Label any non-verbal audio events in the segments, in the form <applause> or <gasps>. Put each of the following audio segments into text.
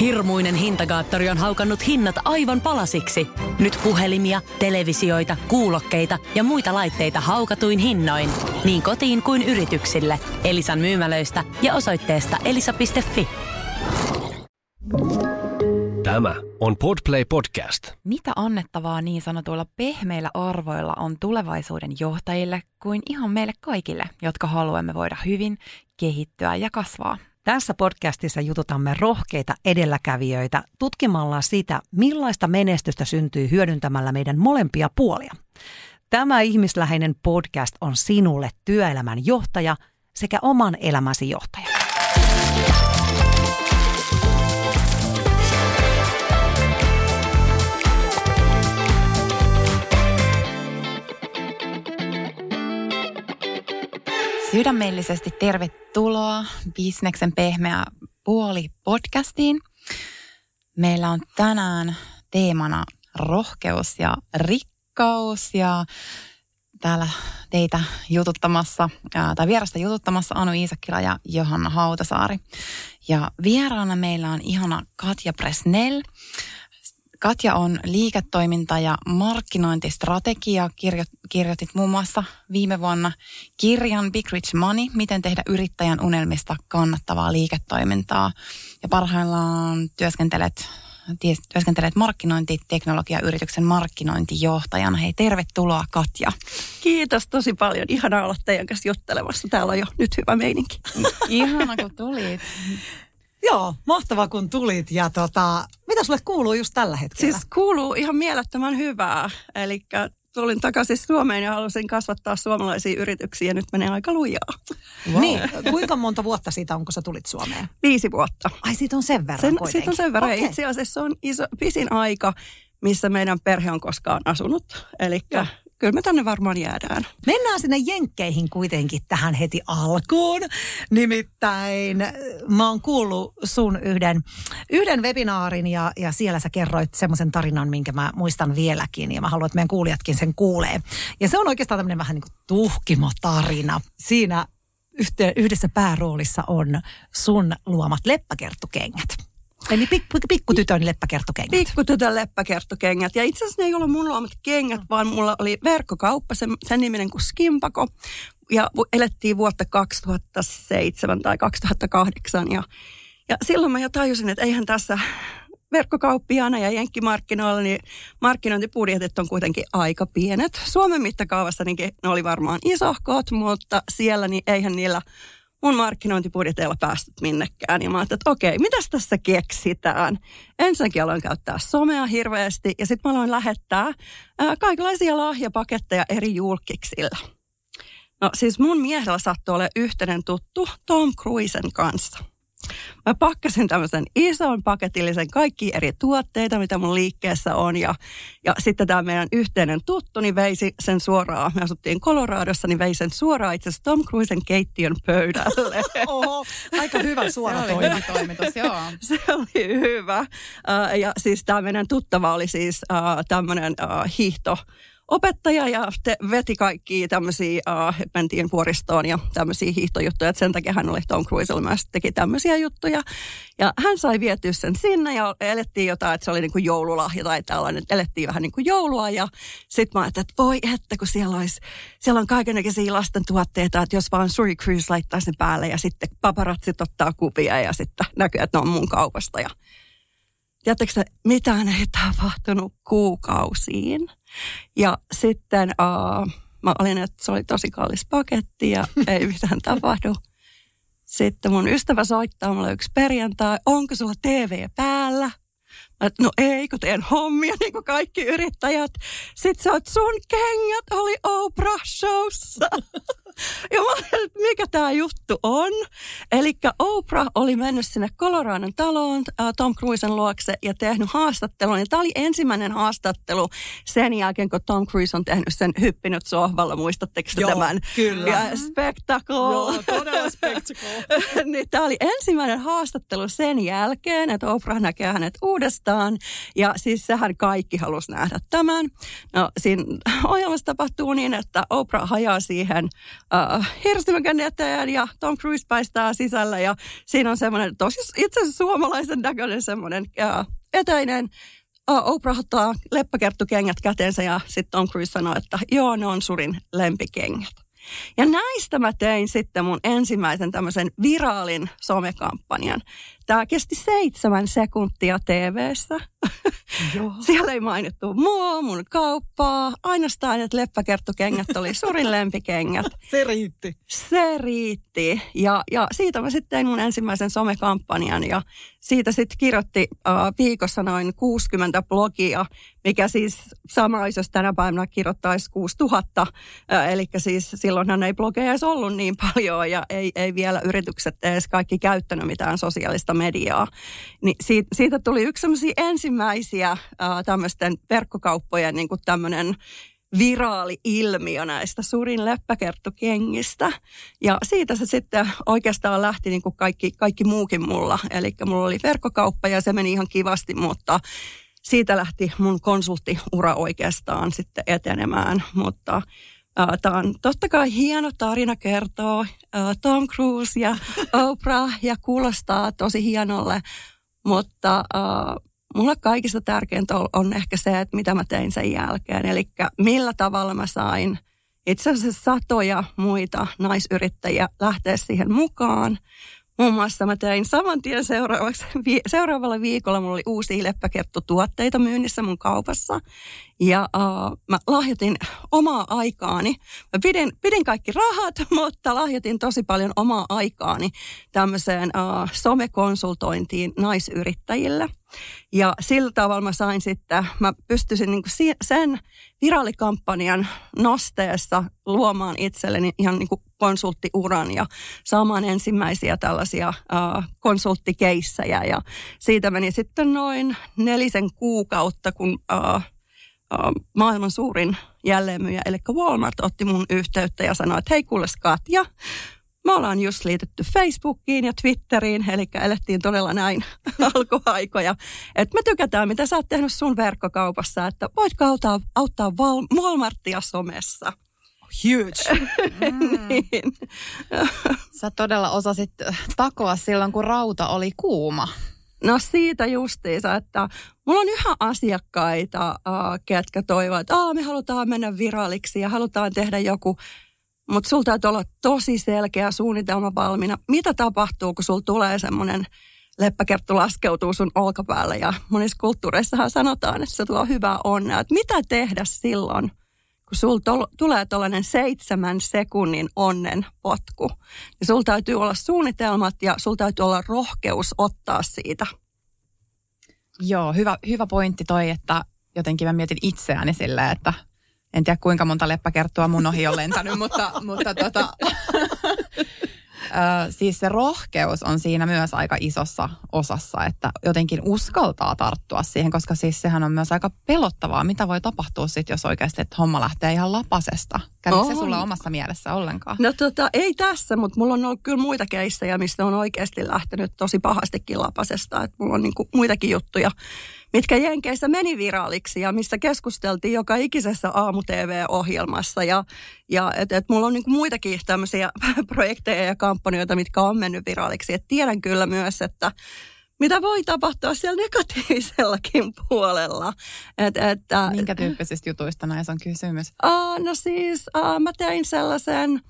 Hirmuinen hintakaattori on haukannut hinnat aivan palasiksi. Nyt puhelimia, televisioita, kuulokkeita ja muita laitteita haukatuin hinnoin. Niin kotiin kuin yrityksille. Elisan myymälöistä ja osoitteesta elisa.fi. Tämä on Podplay Podcast. Mitä annettavaa niin sanotuilla pehmeillä arvoilla on tulevaisuuden johtajille kuin ihan meille kaikille, jotka haluamme voida hyvin, kehittyä ja kasvaa? Tässä podcastissa jututamme rohkeita edelläkävijöitä tutkimalla sitä, millaista menestystä syntyy hyödyntämällä meidän molempia puolia. Tämä ihmisläheinen podcast on sinulle työelämän johtaja sekä oman elämäsi johtaja. Sydämellisesti tervetuloa Bisneksen pehmeä puoli podcastiin. Meillä on tänään teemana rohkeus ja rikkaus ja täällä teitä jututtamassa, tai vierasta jututtamassa Anu Iisakkila ja Johanna Hautasaari. Ja vieraana meillä on ihana Katja Presnell. Katja on liiketoiminta- ja markkinointistrategia. Kirjo, kirjoitit muun muassa viime vuonna kirjan Big Rich Money, miten tehdä yrittäjän unelmista kannattavaa liiketoimintaa. Ja parhaillaan työskentelet, työskentelet markkinointiteknologiayrityksen markkinointijohtajana. Hei, tervetuloa Katja. Kiitos tosi paljon. Ihana olla teidän kanssa juttelemassa. Täällä on jo nyt hyvä meininki. Ihana kun tulit. Joo, mahtavaa kun tulit. Ja tota, mitä sulle kuuluu just tällä hetkellä? Siis kuuluu ihan mielettömän hyvää. Eli tulin takaisin Suomeen ja halusin kasvattaa suomalaisia yrityksiä ja nyt menee aika lujaa. Wow. Niin, kuinka monta vuotta siitä on, kun sä tulit Suomeen? Viisi vuotta. Ai siitä on sen verran sen, kuitenkin. Siitä on sen verran. Okay. Itse asiassa se on iso, pisin aika, missä meidän perhe on koskaan asunut. Eli kyllä me tänne varmaan jäädään. Mennään sinne Jenkkeihin kuitenkin tähän heti alkuun. Nimittäin mä oon kuullut sun yhden, yhden webinaarin ja, ja siellä sä kerroit semmoisen tarinan, minkä mä muistan vieläkin ja mä haluan, että meidän kuulijatkin sen kuulee. Ja se on oikeastaan tämmöinen vähän niin kuin tuhkimotarina. Siinä yhdessä pääroolissa on sun luomat leppäkerttukengät. Eli pikku, pikkutytön leppäkerttokengät. Pikkutytön leppäkerttokengät. Ja itse asiassa ne ei ollut mun luomat kengät, vaan mulla oli verkkokauppa, sen, sen niminen kuin Skimpako. Ja elettiin vuotta 2007 tai 2008. Ja, ja silloin mä jo tajusin, että eihän tässä verkkokauppiaana ja jenkkimarkkinoilla, niin markkinointibudjetit on kuitenkin aika pienet. Suomen mittakaavassa niin ne oli varmaan isohkot, mutta siellä niin eihän niillä mun markkinointibudjeteilla päästy minnekään. Ja mä ajattelin, että okei, mitäs tässä keksitään? Ensinnäkin aloin käyttää somea hirveästi ja sitten mä aloin lähettää ää, kaikenlaisia lahjapaketteja eri julkiksilla. No siis mun miehellä sattui olla yhteinen tuttu Tom Cruisen kanssa – Mä pakkasin tämmöisen ison paketillisen kaikki eri tuotteita, mitä mun liikkeessä on. Ja, ja sitten tämä meidän yhteinen tuttu, niin veisi sen suoraan, me asuttiin Coloradossa, niin vei sen suoraan itse asiassa Tom Cruisen keittiön pöydälle. <laughs> Oho, aika hyvä suora <laughs> Se oli hyvä toimitus, joo. Se oli hyvä. Uh, ja siis tämä meidän tuttava oli siis uh, tämmöinen uh, hiihto opettaja ja te veti kaikki tämmöisiä, uh, mentiin vuoristoon ja tämmöisiä hiihtojuttuja. Että sen takia hän oli Tom Cruisella myös teki tämmöisiä juttuja. Ja hän sai vietyä sen sinne ja elettiin jotain, että se oli niin kuin joululahja tai tällainen. Elettiin vähän niin kuin joulua ja sitten mä ajattelin, että voi että kun siellä, olisi, siellä on kaikenlaisia lasten tuotteita, että jos vaan Suri Cruise laittaisi ne päälle ja sitten paparatsit ottaa kuvia ja sitten näkyy, että ne on mun kaupasta. Ja Tiedättekö, mitään ei tapahtunut kuukausiin. Ja sitten uh, mä olin, että se oli tosi kallis paketti ja <laughs> ei mitään tapahdu. Sitten mun ystävä soittaa mulle yksi perjantai, onko sulla TV päällä? Mä, että no ei, kun teen hommia niin kuin kaikki yrittäjät. Sitten sä oot, sun kengät oli Oprah showssa. <laughs> <laughs> ja mä olin, mikä tämä juttu on. Eli Oprah oli mennyt sinne Coloradon taloon äh, Tom Cruisen luokse ja tehnyt haastattelun. Ja tämä oli ensimmäinen haastattelu sen jälkeen, kun Tom Cruise on tehnyt sen hyppinyt sohvalla. Muistatteko Joo, tämän? kyllä. Ja spectacle. Joo, todella spectacle. <laughs> niin tämä oli ensimmäinen haastattelu sen jälkeen, että Oprah näkee hänet uudestaan. Ja siis sehän kaikki halusi nähdä tämän. No siinä <laughs> ohjelmassa tapahtuu niin, että Oprah hajaa siihen uh, hirsimäkän ja Tom Cruise paistaa sisällä ja siinä on semmoinen tosi itse asiassa suomalaisen näköinen semmoinen uh, eteinen Oprah ottaa leppäkerttukengät käteensä ja sitten Tom Cruise sanoo, että joo, ne on surin lempikengät. Ja näistä mä tein sitten mun ensimmäisen tämmöisen viraalin somekampanjan. Tämä kesti seitsemän sekuntia TV-ssä. <laughs> Siellä ei mainittu mua, mun kauppaa. Ainoastaan, että leppäkerttokengät oli suurin <laughs> lempikengät. Se riitti. Se riitti. Ja, ja siitä mä sitten tein mun ensimmäisen somekampanjan ja siitä sitten kirjoitti uh, viikossa noin 60 blogia, mikä siis sama jos tänä päivänä kirjoittaisi 6000. Uh, eli siis silloinhan ei blogeja edes ollut niin paljon ja ei, ei vielä yritykset edes kaikki käyttänyt mitään sosiaalista mediaa. Niin siitä, siitä tuli yksi ensimmäisiä uh, tämmöisten verkkokauppojen niin kuin tämmöinen viraali ilmiö näistä surin leppäkerttokengistä. Ja siitä se sitten oikeastaan lähti niin kuin kaikki, kaikki muukin mulla. Eli mulla oli verkkokauppa ja se meni ihan kivasti, mutta siitä lähti mun konsulttiura oikeastaan sitten etenemään. Mutta Tämä on totta kai hieno tarina kertoo Tom Cruise ja <laughs> Oprah ja kuulostaa tosi hienolle, mutta mulle kaikista tärkeintä on ehkä se, että mitä mä tein sen jälkeen. Eli millä tavalla mä sain itse asiassa satoja muita naisyrittäjiä lähteä siihen mukaan. Muun muassa mä tein saman tien seuraavaksi, <laughs> seuraavalla viikolla mulla oli uusia leppäkerttotuotteita myynnissä mun kaupassa. Ja uh, mä lahjoitin omaa aikaani. Mä pidin, pidin kaikki rahat, <laughs> mutta lahjoitin tosi paljon omaa aikaani tämmöiseen uh, somekonsultointiin naisyrittäjille. Ja sillä tavalla mä sain sitten, mä pystyisin niin sen viraalikampanjan nosteessa luomaan itselleni ihan niin kuin konsulttiuran ja saamaan ensimmäisiä tällaisia konsulttikeissejä. Ja siitä meni sitten noin nelisen kuukautta, kun maailman suurin jälleenmyyjä, eli Walmart otti mun yhteyttä ja sanoi, että hei kuule Katja, me ollaan just liitetty Facebookiin ja Twitteriin, eli elettiin todella näin <laughs> alkuaikoja. Että me tykätään, mitä sä oot tehnyt sun verkkokaupassa, että voitko auttaa, auttaa Walmartia somessa. Huge. Mm. <laughs> niin. Sä todella osasit takoa silloin, kun rauta oli kuuma. No siitä justiinsa, että mulla on yhä asiakkaita, uh, ketkä toivovat, että me halutaan mennä viralliksi ja halutaan tehdä joku, mutta sulla täytyy olla tosi selkeä suunnitelma valmiina. Mitä tapahtuu, kun sulla tulee semmoinen leppäkerttu laskeutuu sun olkapäälle ja monissa kulttuureissahan sanotaan, että se tuo hyvää onnea. Että mitä tehdä silloin, kun sulla tol- tulee tuollainen seitsemän sekunnin onnen potku, niin sulla täytyy olla suunnitelmat ja sulla täytyy olla rohkeus ottaa siitä. Joo, hyvä, hyvä pointti toi, että jotenkin mä mietin itseäni silleen, että en tiedä kuinka monta leppäkerttua mun ohi on lentänyt, mutta, mutta tota, <laughs> Ö, siis se rohkeus on siinä myös aika isossa osassa, että jotenkin uskaltaa tarttua siihen, koska siis sehän on myös aika pelottavaa, mitä voi tapahtua sitten, jos oikeasti että homma lähtee ihan lapasesta. Kävikö se sulla omassa mielessä ollenkaan? No tota, ei tässä, mutta mulla on ollut kyllä muita keissejä, mistä on oikeasti lähtenyt tosi pahastikin lapasesta. Että mulla on niinku muitakin juttuja, mitkä Jenkeissä meni viraaliksi ja mistä keskusteltiin joka ikisessä aamu-tv-ohjelmassa. Ja, ja että et mulla on niinku muitakin tämmöisiä <laughs> projekteja ja kampanjoita, mitkä on mennyt viraaliksi. Et tiedän kyllä myös, että mitä voi tapahtua siellä negatiivisellakin <laughs> puolella. Et, että, Minkä tyyppisistä jutuista näissä on kysymys? Uh, no siis uh, mä tein sellaisen,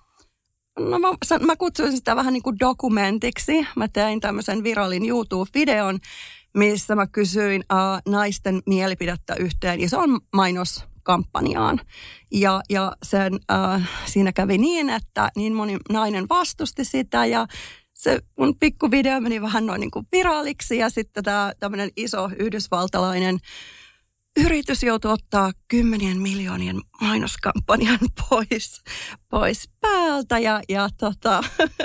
no mä, mä kutsuin sitä vähän niin kuin dokumentiksi. Mä tein tämmöisen virallin YouTube-videon, missä mä kysyin uh, naisten mielipidettä yhteen isoon mainoskampanjaan. Ja, ja sen, uh, siinä kävi niin, että niin moni nainen vastusti sitä ja se mun pikkuvideo meni vähän noin niin kuin viraaliksi ja sitten tämä tämmöinen iso yhdysvaltalainen yritys joutui ottaa kymmenien miljoonien mainoskampanjan <laughs> pois, pois päältä ja, ja tota,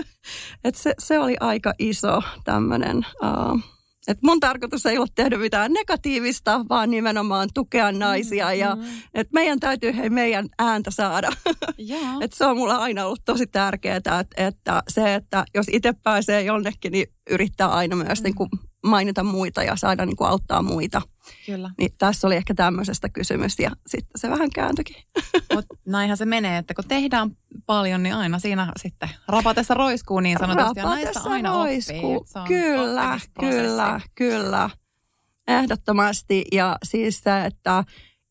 <laughs> et se, se oli aika iso tämmöinen uh, et mun tarkoitus ei ole tehdä mitään negatiivista, vaan nimenomaan tukea naisia mm-hmm. ja että meidän täytyy hei meidän ääntä saada. <laughs> Yeah. et se on mulla aina ollut tosi tärkeää, että, että se, että jos itse pääsee jonnekin, niin yrittää aina myös mm. niin kuin mainita muita ja saada niin kuin auttaa muita. Kyllä. Niin tässä oli ehkä tämmöisestä kysymys ja sitten se vähän kääntyikin. <laughs> Mutta näinhän se menee, että kun tehdään paljon, niin aina siinä sitten rapatessa roiskuu niin sanotusti. Ja Rapatessa aina roiskuu. oppii. Se on Kyllä, kyllä, kyllä. Ehdottomasti. Ja siis se, että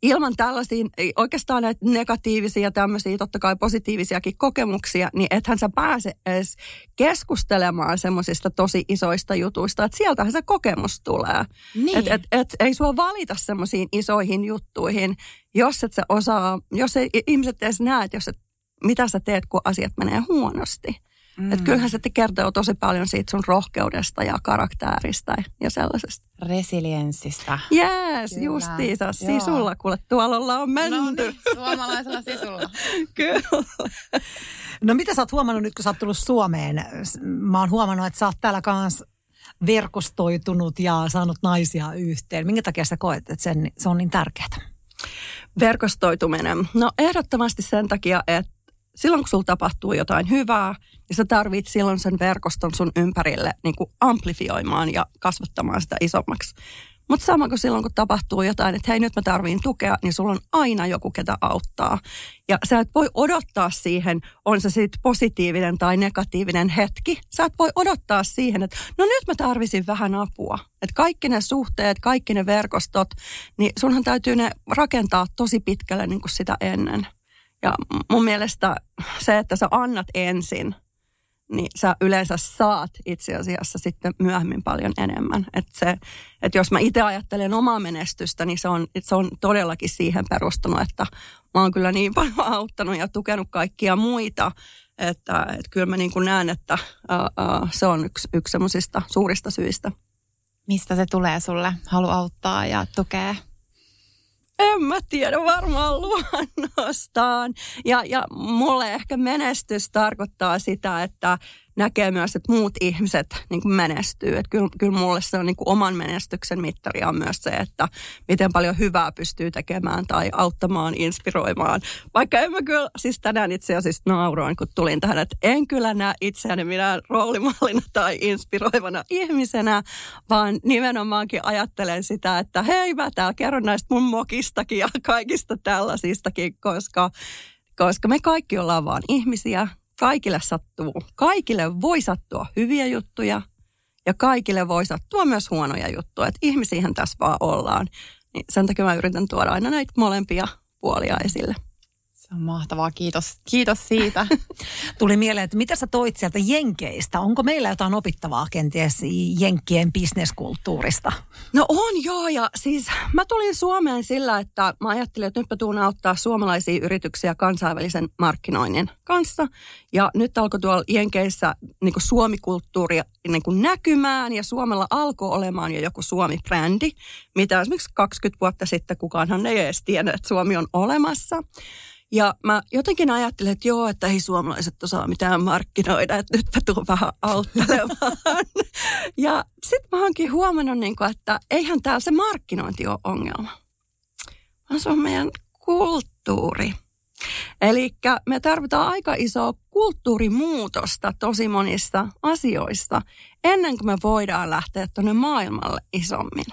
ilman tällaisia oikeastaan näitä negatiivisia tämmöisiä, totta kai positiivisiakin kokemuksia, niin ethän sä pääse edes keskustelemaan semmoisista tosi isoista jutuista. Että sieltähän se kokemus tulee. Niin. Et, et, et, ei sua valita semmoisiin isoihin juttuihin, jos et sä osaa, jos ei ihmiset edes näe, että jos et, mitä sä teet, kun asiat menee huonosti. Mm. Että kyllähän se kertoo tosi paljon siitä sun rohkeudesta ja karakterista ja sellaisesta. Resilienssistä. Jees, justiinsa. joo. Sisulla, kuule tuolla ollaan menty. No niin, suomalaisella sisulla. <laughs> Kyllä. No mitä sä oot huomannut nyt, kun sä oot tullut Suomeen? Mä oon huomannut, että sä oot täällä kanssa verkostoitunut ja saanut naisia yhteen. Minkä takia sä koet, että sen, se on niin tärkeää? Verkostoituminen. No ehdottomasti sen takia, että silloin kun sulla tapahtuu jotain hyvää, niin sä tarvit silloin sen verkoston sun ympärille niin kuin amplifioimaan ja kasvattamaan sitä isommaksi. Mutta sama kuin silloin, kun tapahtuu jotain, että hei nyt mä tarviin tukea, niin sulla on aina joku, ketä auttaa. Ja sä et voi odottaa siihen, on se sitten positiivinen tai negatiivinen hetki. Sä et voi odottaa siihen, että no nyt mä tarvisin vähän apua. Että kaikki ne suhteet, kaikki ne verkostot, niin sunhan täytyy ne rakentaa tosi pitkälle niin kuin sitä ennen. Ja mun mielestä se, että sä annat ensin, niin sä yleensä saat itse asiassa sitten myöhemmin paljon enemmän. Että se, että jos mä itse ajattelen omaa menestystä, niin se on, se on todellakin siihen perustunut, että mä oon kyllä niin <laughs> paljon auttanut ja tukenut kaikkia muita, että, että kyllä mä niin kuin näen, että ää, ää, se on yksi, yksi semmoisista suurista syistä. Mistä se tulee sulle? Halu auttaa ja tukea? En mä tiedä, varmaan luonnostaan. Ja, ja mulle ehkä menestys tarkoittaa sitä, että näkee myös, että muut ihmiset niin kuin menestyy. Että kyllä, kyllä mulle se on niin kuin oman menestyksen mittari on myös se, että miten paljon hyvää pystyy tekemään tai auttamaan, inspiroimaan. Vaikka en mä kyllä, siis tänään itse asiassa nauroin, kun tulin tähän, että en kyllä näe itseäni minä roolimallina tai inspiroivana ihmisenä, vaan nimenomaankin ajattelen sitä, että hei mä täällä kerron näistä mun mokistakin ja kaikista tällaisistakin, koska, koska me kaikki ollaan vaan ihmisiä, kaikille sattuu, kaikille voi sattua hyviä juttuja ja kaikille voi sattua myös huonoja juttuja. Että ihmisiähän tässä vaan ollaan. Niin sen takia mä yritän tuoda aina näitä molempia puolia esille. Se on mahtavaa, kiitos, kiitos siitä. <laughs> Tuli mieleen, että mitä sä toit sieltä Jenkeistä? Onko meillä jotain opittavaa kenties Jenkkien bisneskulttuurista? No on joo, ja siis mä tulin Suomeen sillä, että mä ajattelin, että nyt mä tuun auttaa suomalaisia yrityksiä kansainvälisen markkinoinnin kanssa. Ja nyt alkoi tuolla Jenkeissä niin kuin suomikulttuuri niin kuin näkymään, ja Suomella alkoi olemaan jo joku Suomi-brändi, mitä esimerkiksi 20 vuotta sitten kukaanhan ei edes tiennyt, että Suomi on olemassa. Ja mä jotenkin ajattelin, että joo, että ei suomalaiset osaa mitään markkinoida, että nyt mä tuun vähän auttelemaan. <laughs> ja sitten mä oonkin huomannut, niin kuin, että eihän täällä se markkinointi ole ongelma, vaan se on meidän kulttuuri. Eli me tarvitaan aika isoa kulttuurimuutosta tosi monissa asioissa ennen kuin me voidaan lähteä tuonne maailmalle isommin.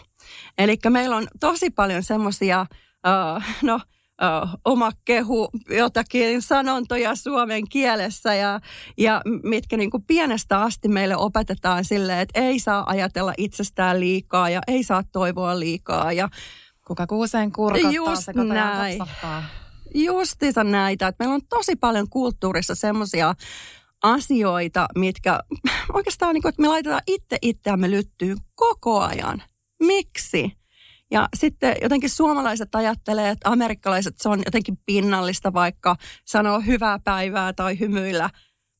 Eli meillä on tosi paljon semmoisia, uh, no uh, oma kehu, jotakin sanontoja suomen kielessä ja, ja mitkä niin kuin pienestä asti meille opetetaan silleen, että ei saa ajatella itsestään liikaa ja ei saa toivoa liikaa ja Kuka kuuseen kurkottaa, Just se näin. justiinsa näitä, että meillä on tosi paljon kulttuurissa semmoisia asioita, mitkä <sniffs> oikeastaan niin kuin, että me laitetaan itse itseämme lyttyyn koko ajan. Miksi? Ja sitten jotenkin suomalaiset ajattelee, että amerikkalaiset se on jotenkin pinnallista vaikka sanoa hyvää päivää tai hymyillä.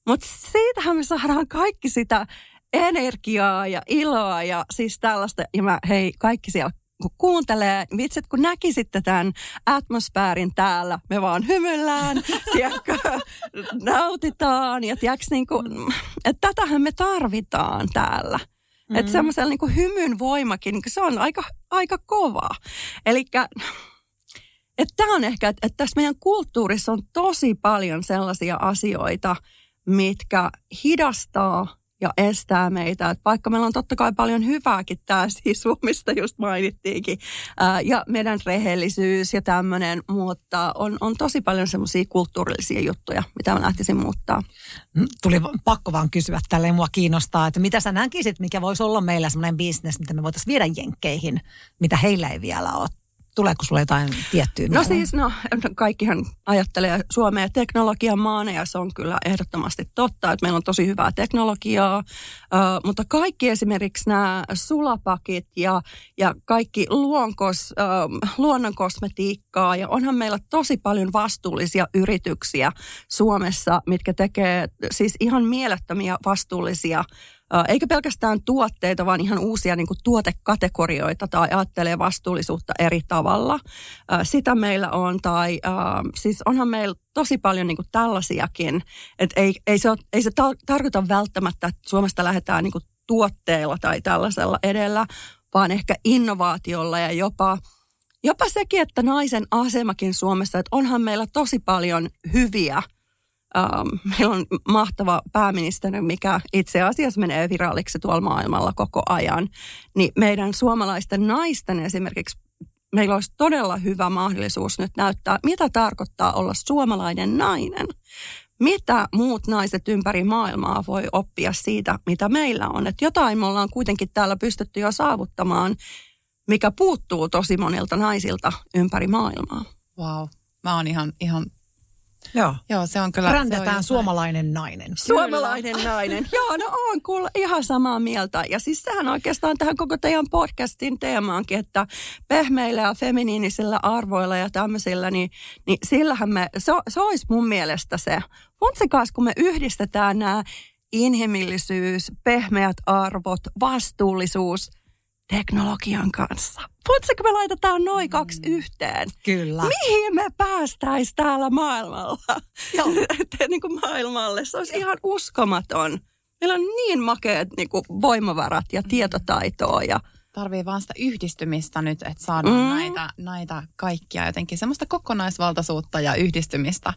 Mutta siitähän me saadaan kaikki sitä energiaa ja iloa ja siis tällaista. Ja mä, hei, kaikki siellä kun kuuntelee, vitsit kun näkisitte tämän atmosfäärin täällä, me vaan hymyillään, <laughs> tiedätkö, nautitaan ja tiedätkö, niin kuin, että tätähän me tarvitaan täällä. Mm. Että semmoisella niin hymyn voimakin, niin se on aika, aika kova. Eli että tämä on ehkä, että, että tässä meidän kulttuurissa on tosi paljon sellaisia asioita, mitkä hidastaa ja estää meitä. Et vaikka meillä on totta kai paljon hyvääkin tää siis <laughs> Suomesta just mainittiinkin ää, ja meidän rehellisyys ja tämmöinen, mutta on, on tosi paljon semmoisia kulttuurillisia juttuja, mitä mä lähtisin muuttaa. Mm, Tuli pakko vaan kysyä tälleen, mua kiinnostaa, että mitä sä näkisit, mikä voisi olla meillä semmoinen bisnes, mitä me voitaisiin viedä jenkkeihin, mitä heillä ei vielä ole Tuleeko sulle jotain tiettyä? No siis, no kaikkihan ajattelee Suomea teknologian maana ja se on kyllä ehdottomasti totta, että meillä on tosi hyvää teknologiaa, uh, mutta kaikki esimerkiksi nämä sulapakit ja, ja kaikki luonkos, uh, luonnonkosmetiikkaa ja onhan meillä tosi paljon vastuullisia yrityksiä Suomessa, mitkä tekee siis ihan mielettömiä vastuullisia eikä pelkästään tuotteita, vaan ihan uusia niin kuin tuotekategorioita tai ajattelee vastuullisuutta eri tavalla. Sitä meillä on, tai siis onhan meillä tosi paljon niin kuin tällaisiakin, että ei, ei se, ole, ei se tarkoita välttämättä, että Suomesta lähdetään niin kuin tuotteilla tai tällaisella edellä, vaan ehkä innovaatiolla ja jopa Jopa sekin, että naisen asemakin Suomessa, että onhan meillä tosi paljon hyviä – Um, <laughs> meillä on mahtava pääministeri, mikä itse asiassa menee viralliksi tuolla maailmalla koko ajan. Niin meidän suomalaisten naisten esimerkiksi meillä olisi todella hyvä mahdollisuus nyt näyttää, mitä tarkoittaa olla suomalainen nainen. Mitä muut naiset ympäri maailmaa voi oppia siitä, mitä meillä on. Että jotain me ollaan kuitenkin täällä pystytty jo saavuttamaan, mikä puuttuu tosi monilta naisilta ympäri maailmaa. Wow. Mä oon ihan, ihan Joo. Joo, se on kyllä. Brändätään on suomalainen näin. nainen. Suomalainen kyllä. nainen. <laughs> Joo, no on kuule ihan samaa mieltä. Ja siis sehän oikeastaan tähän koko teidän podcastin teemaankin, että pehmeillä ja feminiinisillä arvoilla ja tämmöisillä, niin, niin sillähän me, se, se olisi mun mielestä se. Funtsikas, kun me yhdistetään nämä inhimillisyys, pehmeät arvot, vastuullisuus – teknologian kanssa. Voitko me laitetaan noin kaksi mm. yhteen? Kyllä. Mihin me päästäis täällä maailmalla? Joo. <laughs> niin kuin maailmalle. Se olisi ihan uskomaton. Meillä on niin makeat niin kuin voimavarat ja tietotaitoa ja tarvii vaan sitä yhdistymistä nyt, että saadaan mm. näitä, näitä kaikkia jotenkin semmoista kokonaisvaltaisuutta ja yhdistymistä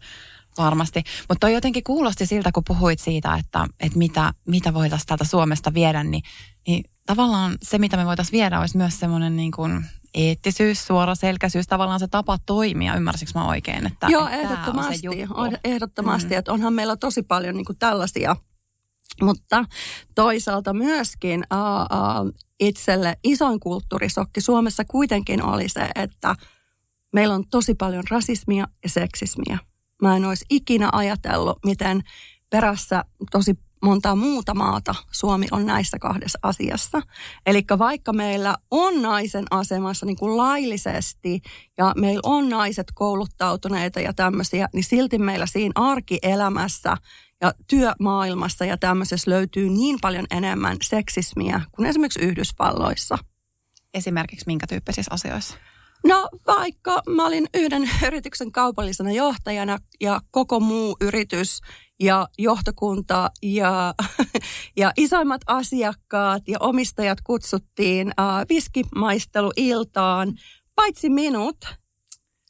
varmasti. Mutta toi jotenkin kuulosti siltä, kun puhuit siitä, että, että mitä, mitä voitaisiin täältä Suomesta viedä, niin, niin tavallaan se, mitä me voitaisiin viedä, olisi myös semmoinen niin kuin eettisyys, suoraselkäisyys, tavallaan se tapa toimia. Ymmärsikö mä oikein? Että, Joo, että ehdottomasti. On ehdottomasti, mm. että onhan meillä tosi paljon niin kuin tällaisia mutta toisaalta myöskin uh, uh, itselle isoin kulttuurisokki Suomessa kuitenkin oli se, että meillä on tosi paljon rasismia ja seksismiä. Mä en olisi ikinä ajatellut, miten perässä tosi monta muuta maata Suomi on näissä kahdessa asiassa. Eli vaikka meillä on naisen asemassa niin kuin laillisesti ja meillä on naiset kouluttautuneita ja tämmöisiä, niin silti meillä siinä arkielämässä ja työmaailmassa ja tämmöisessä löytyy niin paljon enemmän seksismiä kuin esimerkiksi Yhdysvalloissa. Esimerkiksi minkä tyyppisissä asioissa? No vaikka mä olin yhden yrityksen kaupallisena johtajana ja koko muu yritys ja johtokunta ja, <laughs> ja isoimmat asiakkaat ja omistajat kutsuttiin uh, viskimaisteluiltaan, paitsi minut,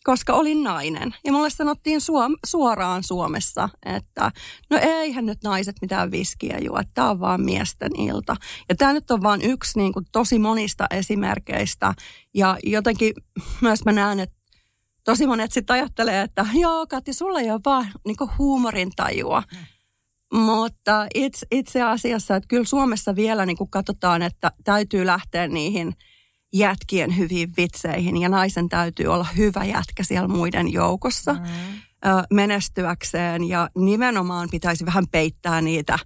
koska olin nainen. Ja mulle sanottiin suom- suoraan Suomessa, että no eihän nyt naiset mitään viskiä juo, tämä on vaan miesten ilta. Ja tämä nyt on vain yksi niin kuin, tosi monista esimerkkeistä. Ja jotenkin myös mä näen, että tosi monet sitten ajattelee, että joo Kati, sulla ei ole vaan niin huumorintajua. Mm. Mutta itse, itse asiassa, että kyllä Suomessa vielä niin katsotaan, että täytyy lähteä niihin jätkien hyviin vitseihin ja naisen täytyy olla hyvä jätkä siellä muiden joukossa mm. menestyäkseen ja nimenomaan pitäisi vähän peittää niitä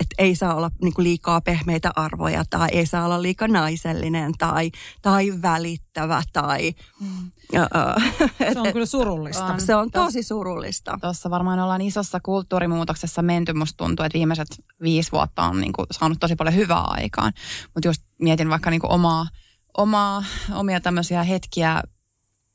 että ei saa olla niin kuin liikaa pehmeitä arvoja tai ei saa olla liikaa naisellinen tai, tai välittävä tai... Mm. <laughs> se on kyllä surullista. Se on tosi surullista. Tuossa varmaan ollaan isossa kulttuurimuutoksessa menty. Musta tuntuu, että viimeiset viisi vuotta on niin kuin saanut tosi paljon hyvää aikaan. Mutta just mietin vaikka niin kuin omaa, omaa, omia tämmöisiä hetkiä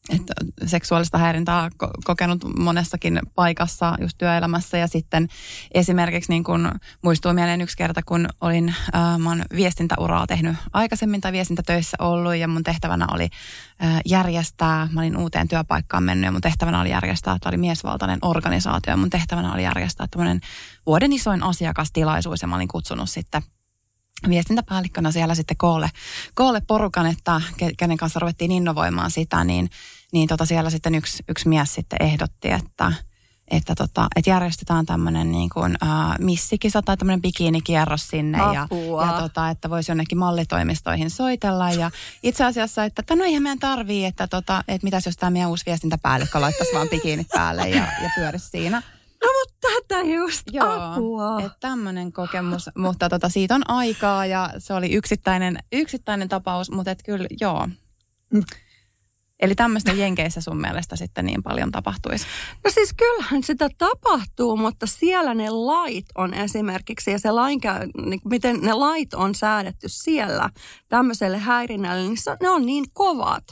että seksuaalista häirintää ko- kokenut monessakin paikassa just työelämässä. Ja sitten esimerkiksi niin kun muistuu mieleen yksi kerta, kun olin, äh, mä viestintäuraa tehnyt aikaisemmin tai viestintätöissä ollut ja mun tehtävänä oli äh, järjestää, mä olin uuteen työpaikkaan mennyt ja mun tehtävänä oli järjestää, että oli miesvaltainen organisaatio ja mun tehtävänä oli järjestää tämmöinen vuoden isoin asiakastilaisuus ja mä olin kutsunut sitten viestintäpäällikkönä siellä sitten koolle, koolle porukan, että kenen kanssa ruvettiin innovoimaan sitä, niin niin tota siellä sitten yksi, yksi mies sitten ehdotti, että, että, tota, että järjestetään tämmöinen niin kuin, uh, missikisa tai tämmöinen bikiinikierros sinne Apua. ja, ja tota, että voisi jonnekin mallitoimistoihin soitella ja itse asiassa, että, että no eihän meidän tarvii, että, tota, että mitäs jos tämä meidän uusi viestintäpäällikkö laittaisi vaan bikiinit päälle ja, ja pyörisi siinä. No mutta tätä just Joo, apua. että tämmöinen kokemus, mutta tota, siitä on aikaa ja se oli yksittäinen, yksittäinen tapaus, mutta et kyllä joo. Eli tämmöistä Jenkeissä sun mielestä sitten niin paljon tapahtuisi? No siis kyllähän sitä tapahtuu, mutta siellä ne lait on esimerkiksi ja se lainkäy, niin miten ne lait on säädetty siellä tämmöiselle häirinnälle, niin ne on niin kovat,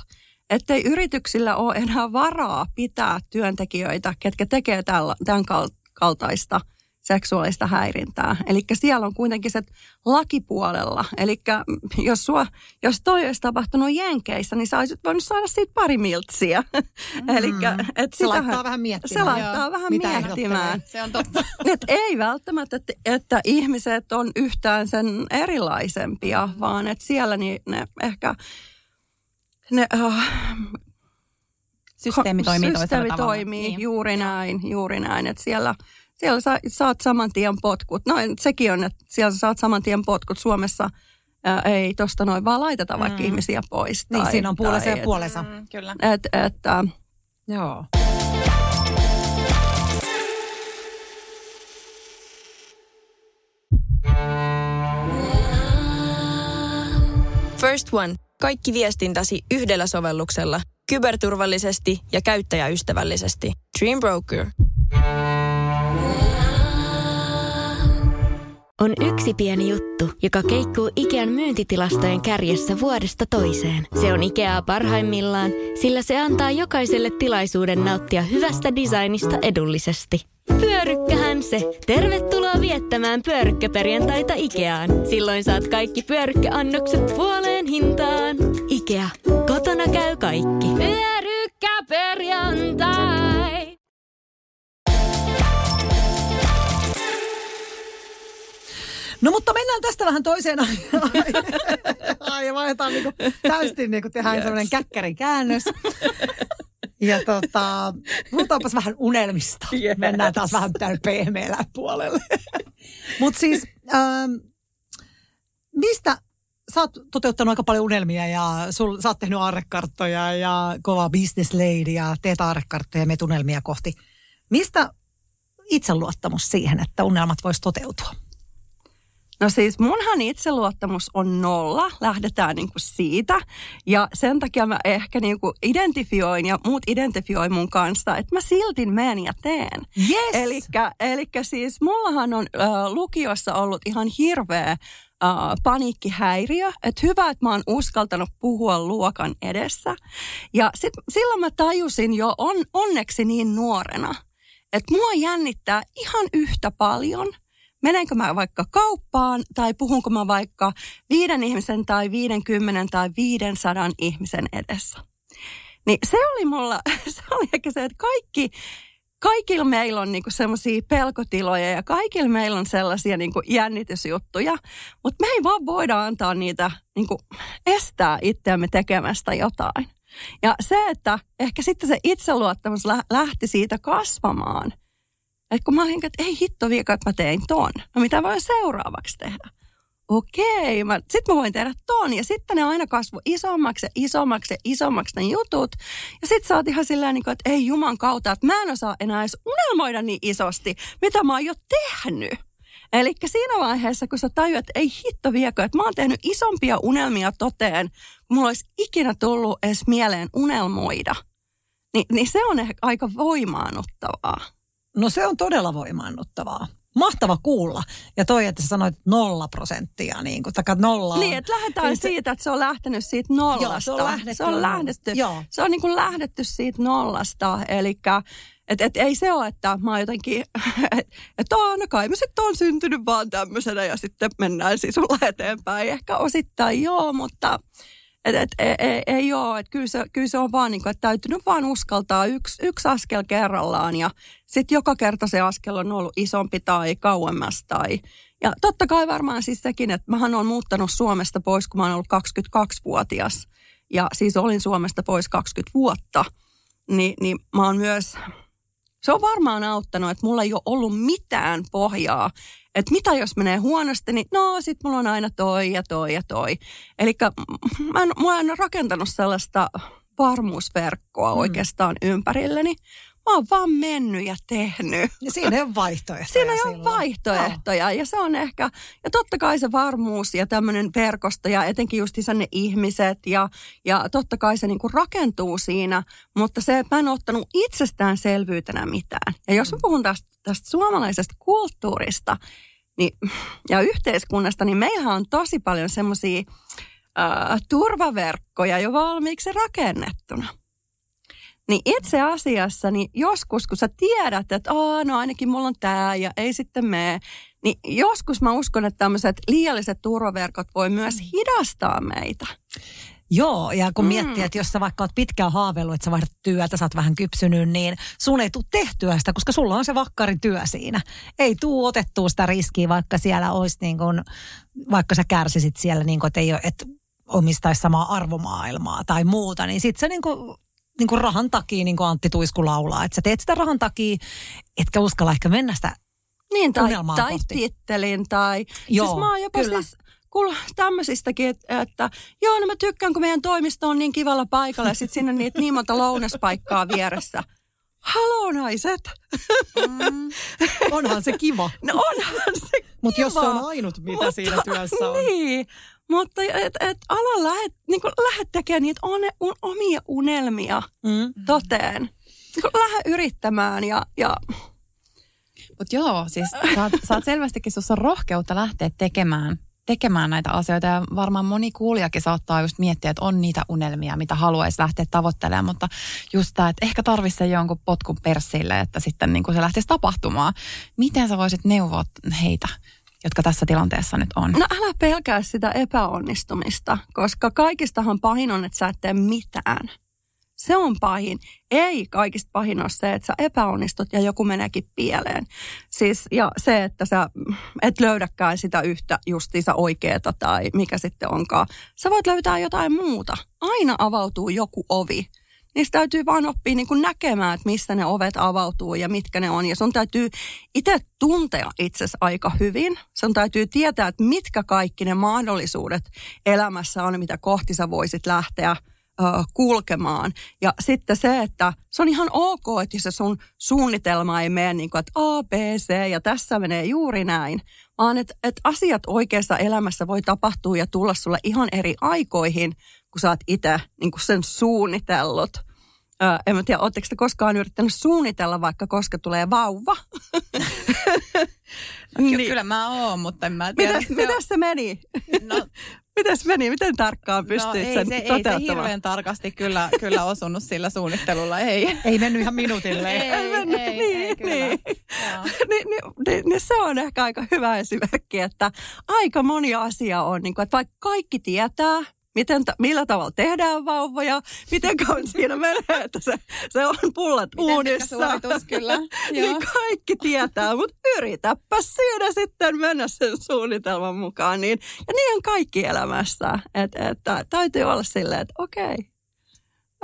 ettei yrityksillä ole enää varaa pitää työntekijöitä, ketkä tekee tämän kaltaista – seksuaalista häirintää. Eli siellä on kuitenkin se lakipuolella. Eli jos, sua, jos toi olisi tapahtunut Jenkeissä, niin sä olisit voinut saada siitä pari miltsiä. Mm. Elikkä, et se laittaa vähän miettimään. Se laittaa Joo. vähän Mitä miettimään. Se on totta. <laughs> Et ei välttämättä, että, että ihmiset on yhtään sen erilaisempia, mm. vaan että siellä niin ne ehkä... Ne, uh, systeemi toimii systeemi toimii, niin. juuri näin, juuri näin. Että siellä siellä sa, saat saman tien potkut. No sekin on, että siellä saat saman tien potkut. Suomessa ää, ei tuosta noin vaan laiteta vaikka mm. ihmisiä pois. Niin, tai, siinä on puolensa ja puolensa. Mm, kyllä. Et, et, äh, Joo. First One. Kaikki viestintäsi yhdellä sovelluksella. Kyberturvallisesti ja käyttäjäystävällisesti. Dream Broker. On yksi pieni juttu, joka keikkuu Ikean myyntitilastojen kärjessä vuodesta toiseen. Se on Ikeaa parhaimmillaan, sillä se antaa jokaiselle tilaisuuden nauttia hyvästä designista edullisesti. Pyörykkähän se! Tervetuloa viettämään pyörykkäperjantaita Ikeaan. Silloin saat kaikki pyörykkäannokset puoleen hintaan. Ikea. Kotona käy kaikki. Pyörykkäperjantai! No mutta mennään tästä vähän toiseen ja <laughs> vaihdetaan niin kuin, täysin niin kuin tehdään yes. sellainen käkkärikäännös. Ja tota, puhutaanpas vähän unelmista. Yes. Mennään taas vähän tällä pehmeällä puolelle. <laughs> Mutta siis, ähm, mistä sä oot toteuttanut aika paljon unelmia ja sul, sä oot tehnyt aarrekarttoja ja kova business lady ja teet aarrekarttoja ja meet unelmia kohti. Mistä itseluottamus siihen, että unelmat vois toteutua? No siis munhan itseluottamus on nolla, lähdetään niinku siitä. Ja sen takia mä ehkä niinku identifioin ja muut identifioin mun kanssa, että mä silti menen ja teen. Yes. Elikkä siis mullahan on äh, lukiossa ollut ihan hirveä äh, paniikkihäiriö. Että hyvä, että mä oon uskaltanut puhua luokan edessä. Ja sit, silloin mä tajusin jo on, onneksi niin nuorena, että mua jännittää ihan yhtä paljon – menenkö mä vaikka kauppaan tai puhunko mä vaikka viiden ihmisen tai viidenkymmenen tai viidensadan ihmisen edessä. Niin se oli mulla, <laughs> se oli ehkä se, että kaikki, kaikilla meillä on niinku semmoisia pelkotiloja ja kaikilla meillä on sellaisia niinku jännitysjuttuja, mutta me ei vaan voida antaa niitä niinku estää itseämme tekemästä jotain. Ja se, että ehkä sitten se itseluottamus lähti siitä kasvamaan – että kun mä olin, että ei hitto viika, että mä tein ton. No mitä voin seuraavaksi tehdä? Okei, sitten mä voin tehdä ton. Ja sitten ne aina kasvu isommaksi ja isommaksi ja isommaksi ne jutut. Ja sitten sä oot ihan silleen, niin että ei juman kautta, että mä en osaa enää edes unelmoida niin isosti, mitä mä oon jo tehnyt. Eli siinä vaiheessa, kun sä tajuat, että ei hitto viekö, että mä oon tehnyt isompia unelmia toteen, kun mulla olisi ikinä tullut edes mieleen unelmoida, niin, niin se on ehkä aika voimaannuttavaa. No se on todella voimaannuttavaa. mahtava kuulla. Ja toi, että sä sanoit nolla prosenttia, niin kuin, taka nolla. Niin, että lähdetään Niin se- siitä, että se on lähtenyt siitä nollasta. Joo, se on lähdetty se on lähdetty, Joo. se on niin kuin lähdetty siitä nollasta. Eli et, et ei se ole, että mä oon jotenkin, että <laughs> et, "Aa, no kai mä sitten on syntynyt vaan tämmöisenä ja sitten mennään sisulla eteenpäin. Ehkä osittain joo, mutta et, et, ei, ei, ei ole. Et kyllä, se, kyllä se on vaan niin kuin, että täytynyt vaan uskaltaa yksi, yksi askel kerrallaan ja sitten joka kerta se askel on ollut isompi tai kauemmas tai ja totta kai varmaan siis sekin, että mähän olen muuttanut Suomesta pois, kun mä oon ollut 22-vuotias. Ja siis olin Suomesta pois 20 vuotta. Ni, niin mä oon myös, se on varmaan auttanut, että mulla ei ole ollut mitään pohjaa. Että mitä jos menee huonosti, niin no sit mulla on aina toi ja toi ja toi. Eli mä en, mä en rakentanut sellaista varmuusverkkoa Hmm. oikeastaan ympärilleni. Mä oon vaan mennyt ja tehnyt. Ja siinä ei ole vaihtoehtoja Siinä silloin. vaihtoehtoja ja se on ehkä, ja totta kai se varmuus ja tämmöinen verkosto ja etenkin just ne ihmiset ja, ja totta kai se niinku rakentuu siinä, mutta se, että mä en ottanut itsestäänselvyytenä mitään. Ja jos mä puhun tästä, tästä suomalaisesta kulttuurista niin, ja yhteiskunnasta, niin meillähän on tosi paljon semmoisia turvaverkkoja jo valmiiksi rakennettuna. Niin itse asiassa, niin joskus kun sä tiedät, että Aa, no ainakin mulla on tää ja ei sitten mene, niin joskus mä uskon, että tämmöiset liialliset turvaverkot voi myös hidastaa meitä. Joo, ja kun Mm. mm. miettii, että jos sä vaikka oot pitkään haaveillut, että sä vaihdat työtä, sä oot vähän kypsynyt, niin sun ei tule tehtyä sitä, koska sulla on se vakkarityö siinä. Ei tuu otettua sitä riskiä, vaikka siellä olisi niin kuin, vaikka sä kärsisit siellä, niin kuin, että ei ole, että omistaisi samaa arvomaailmaa tai muuta, niin sit se niin kuin, niin kuin rahan takia, niin kuin Antti Tuisku laulaa, että sä teet sitä rahan takia, etkä uskalla ehkä mennä sitä Niin, tai, tai kohti. tittelin, tai Joo, siis mä oon jopa kyllä. siis kuullut tämmöisistäkin, että, että joo, no mä tykkään, kun meidän toimisto on niin kivalla paikalla ja sitten on niitä niin monta lounaspaikkaa vieressä. Haloo naiset! Onhan se kiva. No onhan se Mutta jos se kiva. on ainut, mitä Mutta- siinä työssä on. Niin, mutta et, et ala lähet, niin lähde tekemään niitä one, un, omia unelmia Mm. toteen. Niin lähde yrittämään ja, ja Mutta joo, siis sä oot, sä oot selvästikin, sussa on rohkeutta lähteä tekemään, tekemään näitä asioita. Ja varmaan moni kuulijakin saattaa just miettiä, että on niitä unelmia, mitä haluaisi lähteä tavoittelemaan. Mutta just tämä, että ehkä tarvitsisi jonkun potkun persille, että sitten niin kuin se lähtisi tapahtumaan. Miten sä voisit neuvoa heitä, jotka tässä tilanteessa nyt on? no älä pelkää sitä epäonnistumista, koska kaikistahan pahin on, että sä et tee mitään. Se on pahin. Ei kaikista pahin ole se, että sä epäonnistut ja joku meneekin pieleen. Siis, ja se, että sä et löydäkään sitä yhtä justiinsa oikeeta tai mikä sitten onkaan. Sä voit löytää jotain muuta. Aina avautuu joku ovi. Niistä täytyy vaan oppia niin kuin näkemään, että missä ne ovet avautuu ja mitkä ne on. Ja sun täytyy itse tuntea itsesi aika hyvin. Sun täytyy tietää, että mitkä kaikki ne mahdollisuudet elämässä on, mitä kohti sä voisit lähteä kulkemaan. Ja sitten se, että se on ihan ok, että se sun suunnitelma ei mene niin kuin, että A, B, C ja tässä menee juuri näin. Vaan että, että asiat oikeassa elämässä voi tapahtua ja tulla sulle ihan eri aikoihin, kun sä oot itse niin kuin sen suunnitellut. Ö, en mä tiedä, ootteko te koskaan yrittänyt suunnitella vaikka koska tulee vauva? <laughs> Ky- Kyllä mä oon, mutta en mä tiedä. Mitäs, mitäs se meni? No, <laughs> Mitäs meni? Miten tarkkaan no pystyit ei, sen se, ei se toteuttamaan? hirveän tarkasti kyllä, kyllä osunut sillä suunnittelulla, ei. <laughs> Ei mennyt ihan minuutille. Ei, mennyt, ei, niin, ei, kyllä. niin. Niin, niin, niin, niin se on ehkä aika hyvä esimerkki, että aika moni asia on, niin kuin, että vaikka kaikki tietää, miten, ta- millä tavalla tehdään vauvoja, miten kauan siinä menee, että se, se on pullat Miten uunissa. suoritus, kyllä. Joo. niin kaikki tietää, mutta yritäpä siinä sitten mennä sen suunnitelman mukaan. Niin, ja niin on kaikki elämässä. Että et, täytyy olla silleen, että okei.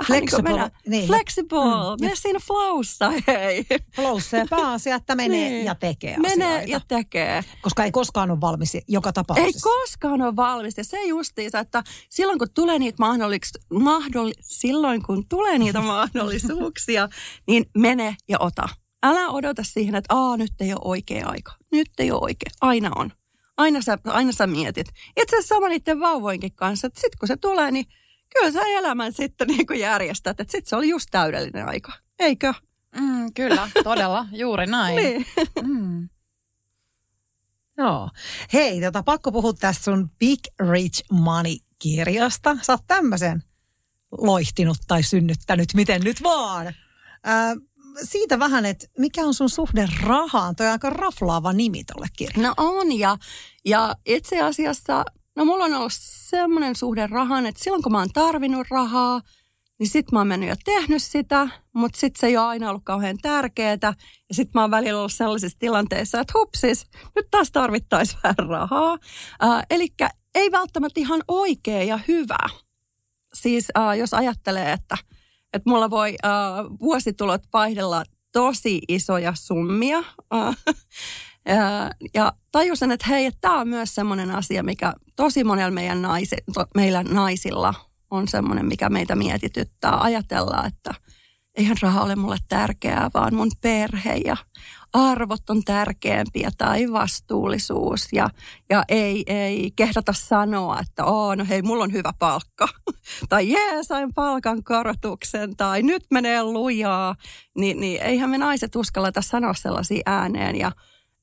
Vähän niin Flexible, mennä- niin. Flexible. Mm. Mene siinä flowssa, hei. Flowssa ja pääasia, että menee Niin. ja tekee Menee asioita. ja tekee. Koska ei koskaan ole valmis joka Ei tapauksessa. koskaan ole valmis. Ja se justiinsa, että silloin kun tulee niitä, mahdollis, mahdolli, silloin kun tulee niitä <laughs> mahdollisuuksia, niin mene ja ota. Älä odota siihen, että Aa, nyt ei ole oikea aika. Nyt ei ole oikea. Aina on. Aina sä, aina sä mietit. Itse asiassa sama niiden vauvoinkin kanssa, että sitten kun se tulee, niin kyllä sä elämän sitten niin kuin järjestät. Että sitten se oli just täydellinen aika. Eikö? Mm, kyllä, todella, juuri näin. Niin. Mm. Joo. Hei, tota, pakko puhua tästä sun Big Rich Money-kirjasta. Sä oot tämmöisen loihtinut tai synnyttänyt, miten nyt vaan. Ää, siitä vähän, että mikä on sun suhde rahaan? Toi on aika raflaava nimi tolle kirjalle. No on ja, ja itse asiassa, no mulla on ollut semmoinen suhde rahaan, että silloin kun mä oon tarvinnut rahaa, niin sit mä oon mennyt ja tehnyt sitä, mutta sit se ei ole aina ollut kauhean tärkeää. Ja sit mä oon välillä ollut sellaisissa tilanteissa, että hupsis, nyt taas tarvittaisiin vähän rahaa. Äh, Eli ei välttämättä ihan oikea ja hyvä. Siis äh, jos ajattelee, että, että mulla voi äh, vuositulot vaihdella tosi isoja summia. <laughs> Äh, ja tajusin, että hei, että tämä on myös semmoinen asia, mikä tosi monella meidän naisi, to, meillä naisilla on semmoinen, mikä meitä mietityttää. Ajatella, että eihän raha ole mulle tärkeää, vaan mun perhe ja arvot on tärkeämpiä tai vastuullisuus ja, ja ei, ei kehdata sanoa, että Oo, no hei, mulla on hyvä palkka <laughs> tai jee, sain palkan korotuksen tai nyt menee lujaa, Ni, niin eihän me naiset uskalleta sanoa sellaisia ääneen ja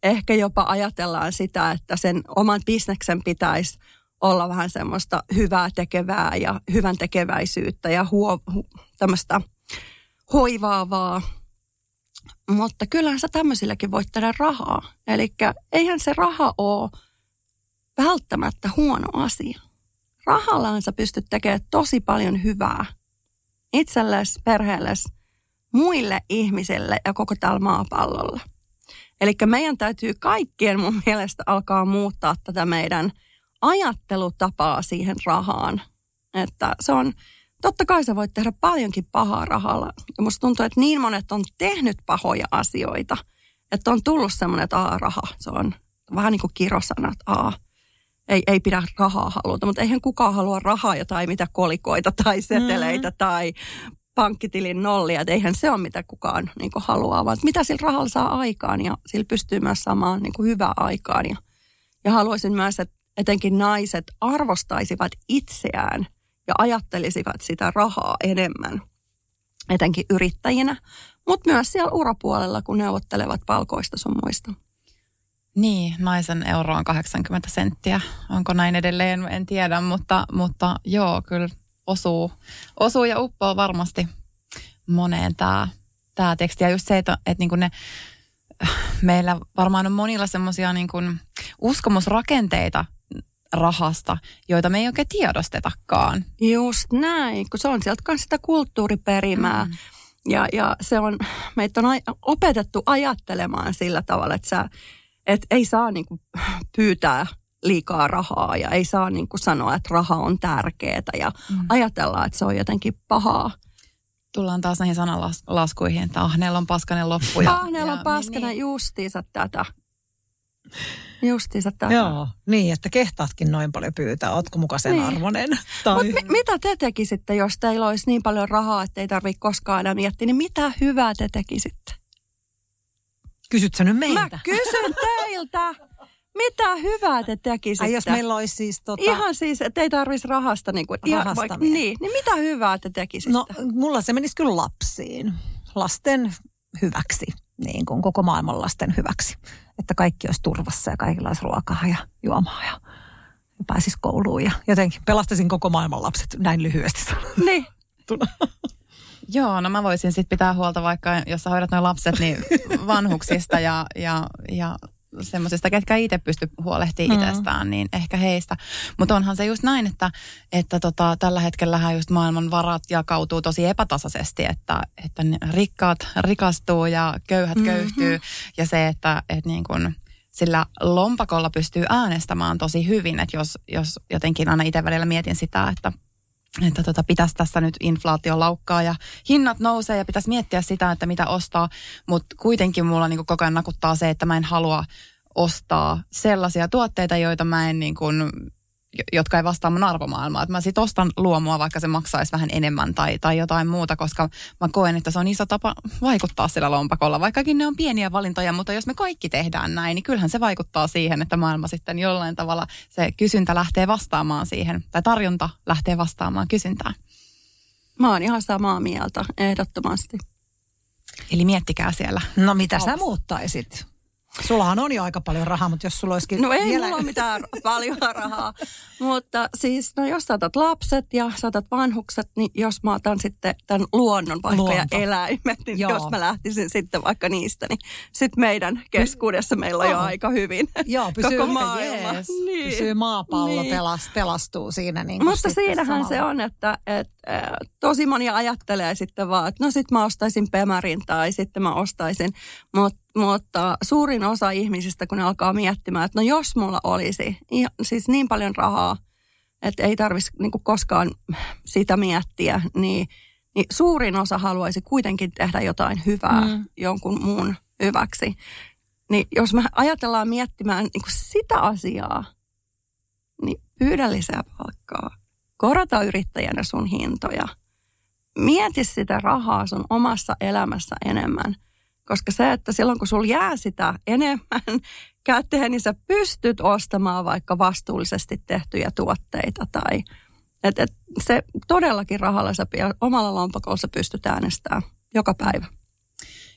ehkä jopa ajatellaan sitä, että sen oman bisneksen pitäisi olla vähän semmoista hyvää tekevää ja hyvän tekeväisyyttä ja huo, hu, tämmöistä hoivaavaa. Mutta kyllähän sä tämmöisilläkin voit tehdä rahaa. Eli eihän se raha ole välttämättä huono asia. Rahallaan sä pystyt tekemään tosi paljon hyvää itsellesi, perheellesi, muille ihmisille ja koko tällä maapallolla. Eli meidän täytyy kaikkien mun mielestä alkaa muuttaa tätä meidän ajattelutapaa siihen rahaan. Että se on, totta kai sä voit tehdä paljonkin pahaa rahalla. Ja musta tuntuu, että niin monet on tehnyt pahoja asioita, että on tullut semmoinen, että aa, raha, se on vähän niin kuin kirosana, että aa, ei, ei pidä rahaa haluta, mutta eihän kukaan halua rahaa tai mitä kolikoita tai seteleitä mm. tai pankkitilin nollia, että eihän se ole mitä kukaan niin kuin haluaa, vaan mitä sillä rahalla saa aikaan ja sillä pystyy myös saamaan niin kuin hyvää aikaan. Ja, ja haluaisin myös, että etenkin naiset arvostaisivat itseään ja ajattelisivat sitä rahaa enemmän, etenkin yrittäjinä, mutta myös siellä urapuolella, kun neuvottelevat palkoista sun muista. Niin, naisen euro on 80 senttiä. Onko näin edelleen, en tiedä, mutta, mutta joo, kyllä osuu, osuu ja uppoo varmasti moneen tämä tää teksti. Ja just se, että, että niin ne, meillä varmaan on monilla semmoisia niin uskomusrakenteita rahasta, joita me ei oikein tiedostetakaan. Just näin, kun se on sieltä kanssa sitä kulttuuriperimää. Mm. Ja, ja se on, meitä on opetettu ajattelemaan sillä tavalla, että sä, et ei saa niinku pyytää liikaa rahaa ja ei saa niin kuin sanoa, että raha on tärkeää ja mm. ajatellaan, että se on jotenkin pahaa. Tullaan taas näihin sanalaskuihin, että ahneella on paskanen loppu. Ja, ahneella on paskanen niin, niin. justiinsa tätä. Justiinsa tätä. Joo, niin, että kehtaatkin noin paljon pyytää. Ootko muka sen niin. arvoinen? Tai... Mut mi- mitä te tekisitte, jos teillä olisi niin paljon rahaa, että ei tarvitse koskaan enää miettiä, niin mitä hyvää te tekisitte? Kysyt sä nyt meiltä? Mä kysyn teiltä. Mitä hyvää te tekisitte? Ai jos meillä olisi siis tota... Ihan siis, että ei tarvitsisi rahasta. Niin, kuin, ihan, vaikka, niin, niin mitä hyvää te tekisitte? No mulla se menisi kyllä lapsiin. Lasten hyväksi, niin kuin koko maailman lasten hyväksi. Että kaikki olisi turvassa ja kaikilla olisi ruokaa ja juomaa ja pääsisi kouluun ja jotenkin pelastasin koko maailman lapset näin lyhyesti. Niin. <laughs> Joo, no mä voisin sitten pitää huolta vaikka, jos sä hoidat noin lapset, niin <laughs> vanhuksista ja, ja, ja semmoisista, ketkä itse pysty huolehtimaan mm. itsestään, niin ehkä heistä. Mutta onhan se just näin, että, että tota, tällä hetkellä just maailman varat jakautuu tosi epätasaisesti, että, että rikkaat rikastuu ja köyhät mm-hmm. köyhtyy. Ja se, että, että niin kun, sillä lompakolla pystyy äänestämään tosi hyvin, että jos, jos jotenkin aina itse välillä mietin sitä, että että tota, pitäisi tässä nyt inflaatio laukkaa ja hinnat nousee ja pitäisi miettiä sitä, että mitä ostaa, mutta kuitenkin mulla niin koko ajan nakuttaa se, että mä en halua ostaa sellaisia tuotteita, joita mä en niin kuin, jotka ei vastaa mun arvomaailmaa. Että mä sit ostan luomua, vaikka se maksaisi vähän enemmän tai, tai jotain muuta, koska mä koen, että se on iso tapa vaikuttaa sillä lompakolla. Vaikkakin ne on pieniä valintoja, mutta jos me kaikki tehdään näin, niin kyllähän se vaikuttaa siihen, että maailma sitten jollain tavalla se kysyntä lähtee vastaamaan siihen, tai tarjonta lähtee vastaamaan kysyntään. Mä oon ihan samaa mieltä, ehdottomasti. Eli miettikää siellä. No mitä sä muuttaisit? Sullahan on jo aika paljon rahaa, mutta jos sulla olisikin No ei vielä... mulla ole mitään <laughs> paljon rahaa, mutta siis no jos saatat lapset ja saatat vanhukset, niin jos mä otan sitten tämän luonnon vaikka Luonto. ja eläimet, niin Joo. jos mä lähtisin sitten vaikka niistä, niin sitten meidän keskuudessa meillä on jo aika hyvin Joo, <laughs> pysyy, koko maailma. jees. Niin. pysyy maapallo Niin. pelas, pelastuu siinä. Niin Mutta siinähän se samalla. on, että, että tosi moni ajattelee sitten vaan, että no sit mä ostaisin Pemarin tai sitten mä ostaisin. Mut, mutta suurin osa ihmisistä, kun ne alkaa miettimään, että no jos mulla olisi ihan- siis niin paljon rahaa, että ei tarvitsisi niinku koskaan sitä miettiä, niin, niin suurin osa haluaisi kuitenkin tehdä jotain hyvää mm. jonkun muun hyväksi. Niin jos me ajatellaan miettimään niin kuin sitä asiaa, niin pyydä lisää palkkaa. Korota yrittäjänä sun hintoja. Mieti sitä rahaa sun omassa elämässä enemmän. Koska se, että silloin kun sulla jää sitä enemmän <laughs> käteen, niin sä pystyt ostamaan vaikka vastuullisesti tehtyjä tuotteita. Tai, et, et, se todellakin rahalla sä omalla lompakolla sä pystyt äänestämään joka päivä.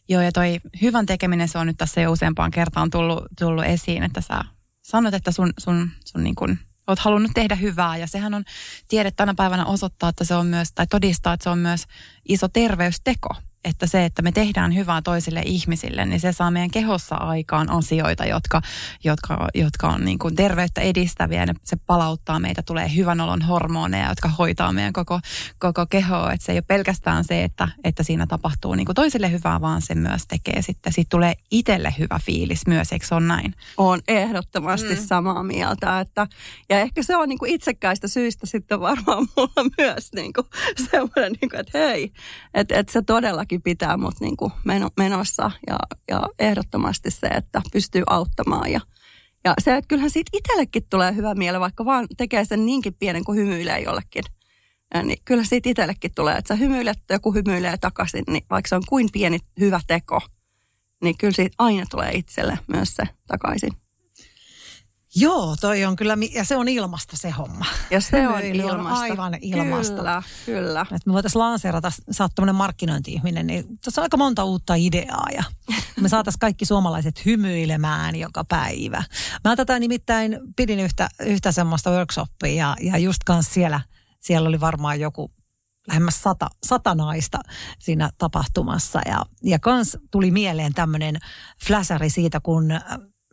Joo, ja toi hyvän tekeminen, se on nyt tässä jo useampaan kertaan tullut, tullut esiin, että sä sanot, että sun, sun, sun niin kuin, oot halunnut tehdä hyvää, ja sehän on, tiede tänä päivänä osoittaa, että se on myös, tai todistaa, että se on myös iso terveysteko. Että se, että me tehdään hyvää toisille ihmisille, niin se saa meidän kehossa aikaan asioita, jotka, jotka, jotka on niin kuin terveyttä edistäviä. Ne, se palauttaa meitä, tulee hyvän olon hormoneja, jotka hoitaa meidän koko, koko kehoa. Että se ei ole pelkästään se, että, että siinä tapahtuu niin kuin toisille hyvää, vaan se myös tekee sitten. Siitä tulee itselle hyvä fiilis myös, eikö se ole näin? on ehdottomasti mm. samaa mieltä. Että, ja ehkä se on niin kuin itsekkäistä syistä sitten varmaan <laughs> mulla myös niin kuin semmoinen, niin kuin, että hei, että, että se todellakin pitää mut niin kuin meno, menossa ja, ja ehdottomasti se, että pystyy auttamaan ja ja se, että kyllähän siitä itsellekin tulee hyvä mieli, vaikka vaan tekee sen niinkin pienen kuin hymyilee jollekin. Ja niin kyllä siitä itsellekin tulee, että sä hymyilet, joku hymyilee takaisin, niin vaikka se on kuin pieni hyvä teko, niin kyllä siitä aina tulee itselle myös se takaisin. Joo, toi on kyllä, ja se on ilmasta se homma. Ja se <laughs> on Hymyily on ilmasta. aivan ilmasta. Kyllä, kyllä. Että me voitaisiin lanseerata, sä oot tämmöinen markkinointi-ihminen, niin tässä on aika monta uutta ideaa ja me saataisiin kaikki suomalaiset hymyilemään joka päivä. Mä tätä nimittäin pidin yhtä, yhtä semmoista workshoppia ja, ja just kans siellä, siellä oli varmaan joku lähemmäs sata, sata naista siinä tapahtumassa. Ja, ja kans tuli mieleen tämmöinen fläsäri siitä, kun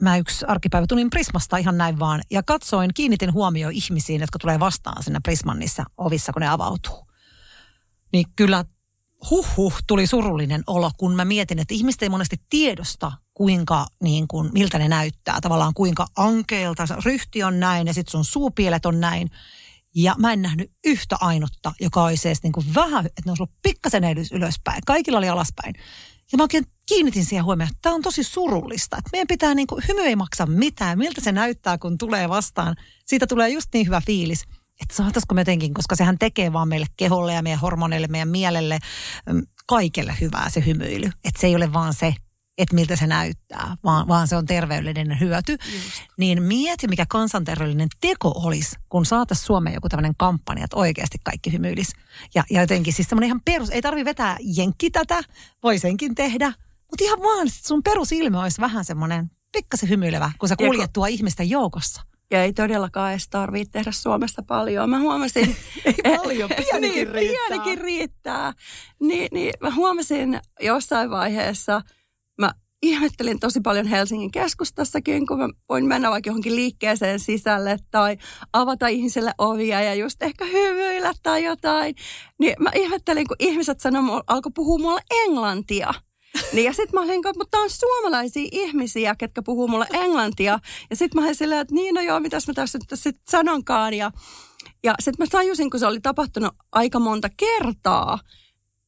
mä yksi arkipäivä tulin Prismasta ihan näin vaan ja katsoin, kiinnitin huomioon ihmisiin, jotka tulee vastaan siinä Prisman niissä ovissa, kun ne avautuu. Niin kyllä huhhuh tuli surullinen olo, kun mä mietin, että ihmiset ei monesti tiedosta, kuinka, niin kuin, miltä ne näyttää. Tavallaan kuinka ankeelta, ryhti on näin ja sitten sun suupielet on näin. Ja mä en nähnyt yhtä ainutta, joka olisi edes niin kuin vähän, että ne olisi ollut pikkasen ylöspäin. Kaikilla oli alaspäin. Ja mä oikein kiinnitin siihen huomioon, että tämä on tosi surullista. Että meidän pitää, niin kuin, hymy ei maksa mitään. Miltä se näyttää, kun tulee vastaan. Siitä tulee just niin hyvä fiilis. Että saataisiko me jotenkin, koska sehän tekee vaan meille keholle ja meidän hormoneille, meidän mielelle, mm, kaikelle hyvää se hymyily. Että se ei ole vaan se, että miltä se näyttää, vaan, vaan se on terveydellinen hyöty. Just. Niin mieti, mikä kansanterveydellinen teko olisi, kun saataisiin Suomeen joku tämmöinen kampanja, että oikeasti kaikki hymyilis. Ja, ja jotenkin siis semmoinen ihan perus, ei tarvi vetää jenkki tätä, voi senkin tehdä, mutta ihan vaan sun perusilme olisi vähän semmoinen pikkasen hymyilevä, kun sä kuljet tuo ihmisten joukossa. Ja ei todellakaan edes tarvitse tehdä Suomessa paljon. Mä huomasin... <laughs> Ei paljon, <laughs> pienikin niin, riittää. Pienikin riittää. Niin, niin mä huomasin jossain vaiheessa, mä ihmettelin tosi paljon Helsingin keskustassakin, kun mä voin mennä vaikka johonkin liikkeeseen sisälle tai avata ihmiselle ovia ja just ehkä hymyillä tai jotain. Niin mä ihmettelin, kun ihmiset sanoi, alkoi puhua mulle englantia. <laughs> Niin ja sitten mä olin, mutta on suomalaisia ihmisiä, ketkä puhuu mulle englantia. Ja sitten mä olin silleen, että niin no joo, mitäs mä tässä nyt sit sanonkaan. Ja, ja sitten mä tajusin, kun se oli tapahtunut aika monta kertaa,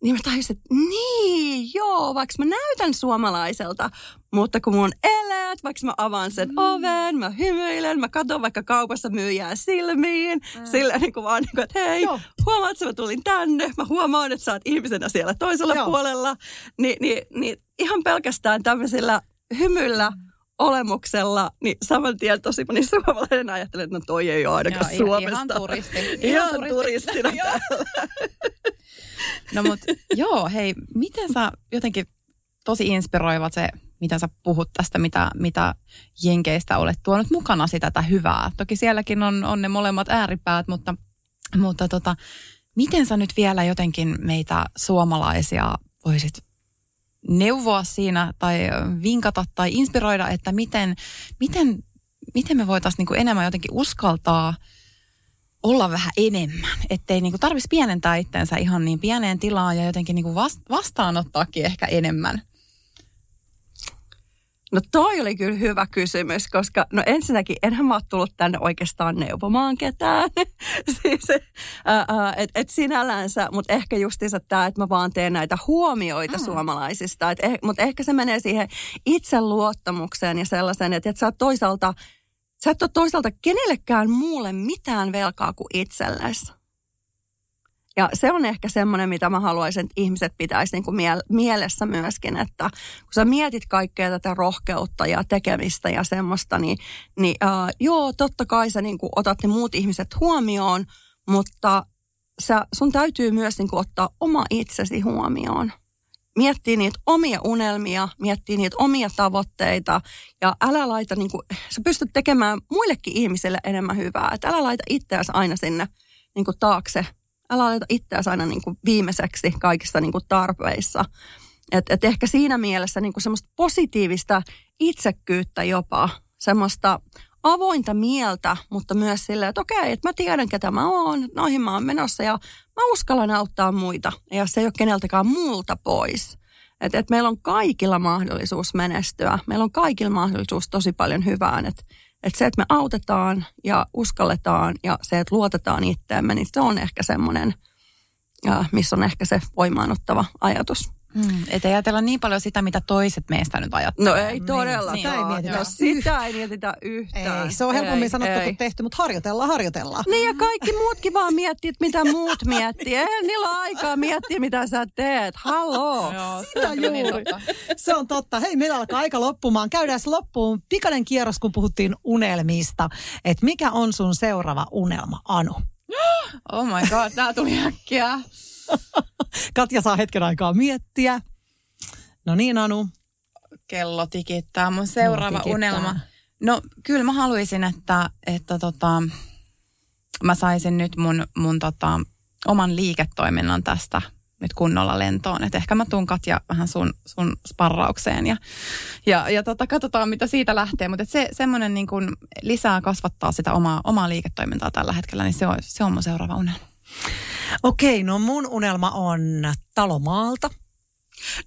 niin mä tajusin, että niin, joo, vaikka mä näytän suomalaiselta, mutta kun mun eleet, vaikka mä avaan sen mm. oven, mä hymyilen, mä katson vaikka kaupassa myyjää silmiin, mm. sillä niin kuin vaan niin kuin, että hei, Joo. huomaat, että mä tulin tänne, mä huomaan, että sä oot ihmisenä siellä toisella Joo. puolella, Ni, niin, niin ihan pelkästään tämmöisellä hymyllä, olemuksella, niin saman tien tosi moni suomalainen ajattelee, että no toi ei ole ainakaan Joo, Suomesta. ihan turisti. Ihan, <laughs> Ihan ihan turisti. turistina <laughs> Joo. täällä. No mut joo, hei, miten sä jotenkin tosi inspiroivat se mitä sä puhut tästä, mitä, mitä Jenkeistä olet tuonut mukana sitä tätä hyvää. Toki sielläkin on, on ne molemmat ääripäät, mutta, mutta tota, miten sä nyt vielä jotenkin meitä suomalaisia voisit neuvoa siinä tai vinkata tai inspiroida, että miten, miten, miten me voitaisiin niin enemmän jotenkin uskaltaa olla vähän enemmän, ettei niin tarvitsisi pienentää itseensä ihan niin pieneen tilaan ja jotenkin niin vastaanottaakin ehkä enemmän. No toi oli kyllä hyvä kysymys, koska no ensinnäkin enhän mä ole tullut tänne oikeastaan neuvomaan ketään. <laughs> siis, että et sinällänsä, mutta ehkä justiinsa tämä, että mä vaan teen näitä huomioita mm. suomalaisista. eh, mutta ehkä se menee siihen itseluottamukseen ja sellaisen, että et sä oot toisaalta, sä et ole toisaalta kenellekään muulle mitään velkaa kuin itsellesi. Ja se on ehkä semmoinen, mitä mä haluaisin, että ihmiset pitäisi niin kuin mielessä myöskin, että kun sä mietit kaikkea tätä rohkeutta ja tekemistä ja semmoista, niin, niin uh, joo, totta kai sä niin kuin otat ne muut ihmiset huomioon, mutta sä, sun täytyy myös niin kuin ottaa oma itsesi huomioon. Miettii niitä omia unelmia, miettii niitä omia tavoitteita ja älä laita, niin kuin, sä pystyt tekemään muillekin ihmisille enemmän hyvää. Että älä laita itseäsi aina sinne niin kuin taakse älä laita itseäsi aina niin kuin viimeiseksi kaikissa niin kuin tarpeissa. Et, et ehkä siinä mielessä niin kuin semmoista positiivista itsekkyyttä jopa, semmoista avointa mieltä, mutta myös silleen, että okei, että mä tiedän, ketä mä oon, noihin mä oon menossa ja mä uskallan auttaa muita. Ja se ei ole keneltäkään muulta pois. Että et meillä on kaikilla mahdollisuus menestyä. Meillä on kaikilla mahdollisuus tosi paljon hyvään. Että että se, että me autetaan ja uskalletaan ja se, että luotetaan itteemme, niin se on ehkä semmoinen, missä on ehkä se voimaanottava ajatus. Mm, että ei ajatella niin paljon sitä, mitä toiset meistä nyt ajattelevat. No ei todella. Niin, sitä ei mietitä. No, sitä ei mietitä yhtään. Ei, se on helpommin ei, sanottu ei. kuin tehty, mutta harjoitellaan, harjoitellaan. Niin ja kaikki muutkin vaan miettii, että mitä muut miettii. Ei niillä ole aikaa miettiä, mitä sä teet. Halloo. Joo, sitä juuri. Se on totta. Hei, meillä alkaa aika loppumaan. Käydään loppuun pikainen kierros, kun puhuttiin unelmista. Että mikä on sun seuraava unelma, Anu? <gasps> Oh my god, tää tuli äkkiä. <laughs> Katja saa hetken aikaa miettiä. No niin, Anu. Kello tikittää. Mun seuraava tikittää. unelma. No kyllä mä haluaisin, että, että tota, mä saisin nyt mun, mun tota, oman liiketoiminnan tästä nyt kunnolla lentoon. Että ehkä mä tuun Katja vähän sun, sun sparraukseen ja, ja, ja tota, katsotaan mitä siitä lähtee. Mutta se semmoinen niin kuin lisää kasvattaa sitä omaa, omaa liiketoimintaa tällä hetkellä, niin se on, se on mun seuraava unelma. Okei, no mun unelma on talomaalta.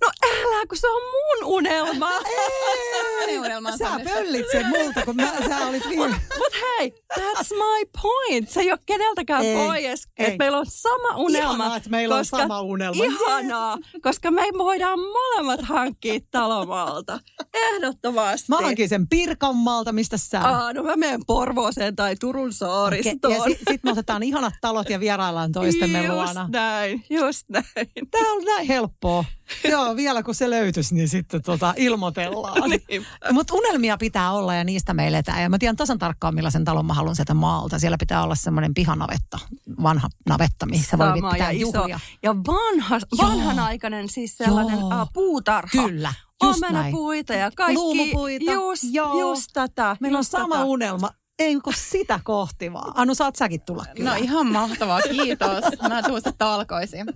No älä, kun se on mun unelma. <laughs> Ei, unelma sä pöllit sen multa, kun mä, sä olit viime. Mut, mut hei, that's my point. Se ei ole keneltäkään ei, pois, että meillä on sama unelma. Ihanaa, että meillä koska, on sama unelma. Ihanaa, koska me voidaan molemmat hankkia talomaalta. Ehdottomasti. Mä hankin sen Pirkanmaalta, mistä sä? Aa, no mä menen Porvooseen tai Turun saaristoon. Okay. Ja sitten sit me otetaan ihanat talot ja vieraillaan toistemme just luona. Just näin, just näin. Tää on näin helppoa. Joo, vielä kun se löytyisi, niin sitten tota, ilmoitellaan. <laughs> niin. Mutta unelmia pitää olla ja niistä me eletään. Ja mä tiedän tasan tarkkaan, millaisen talon mä haluan sieltä maalta. Siellä pitää olla semmoinen pihanavetta, vanha navetta, missä Sama, voi pitää ja juhlia. Iso. Ja vanha, vanhanaikainen siis sellainen Joo. puutarha. Kyllä. Just Omenapuita ja kaikki. Luumupuita. Just, Joo. just tätä. Meillä just on sama tätä. unelma. Ei kun sitä kohti vaan. Anu, saat säkin tulla kyllä. No ihan mahtavaa, kiitos. Mä tuun sitten talkoisiin.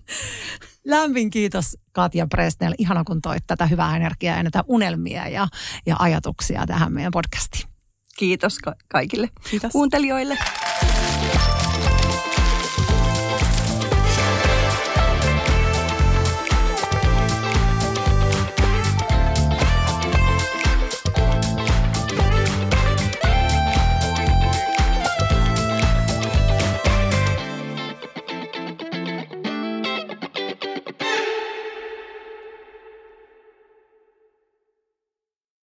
Lämmin kiitos Katja Presnell. Ihana kun toit tätä hyvää energiaa ja näitä unelmia ja, ja ajatuksia tähän meidän podcastiin. Kiitos ka- kaikille Kiitos. kuuntelijoille.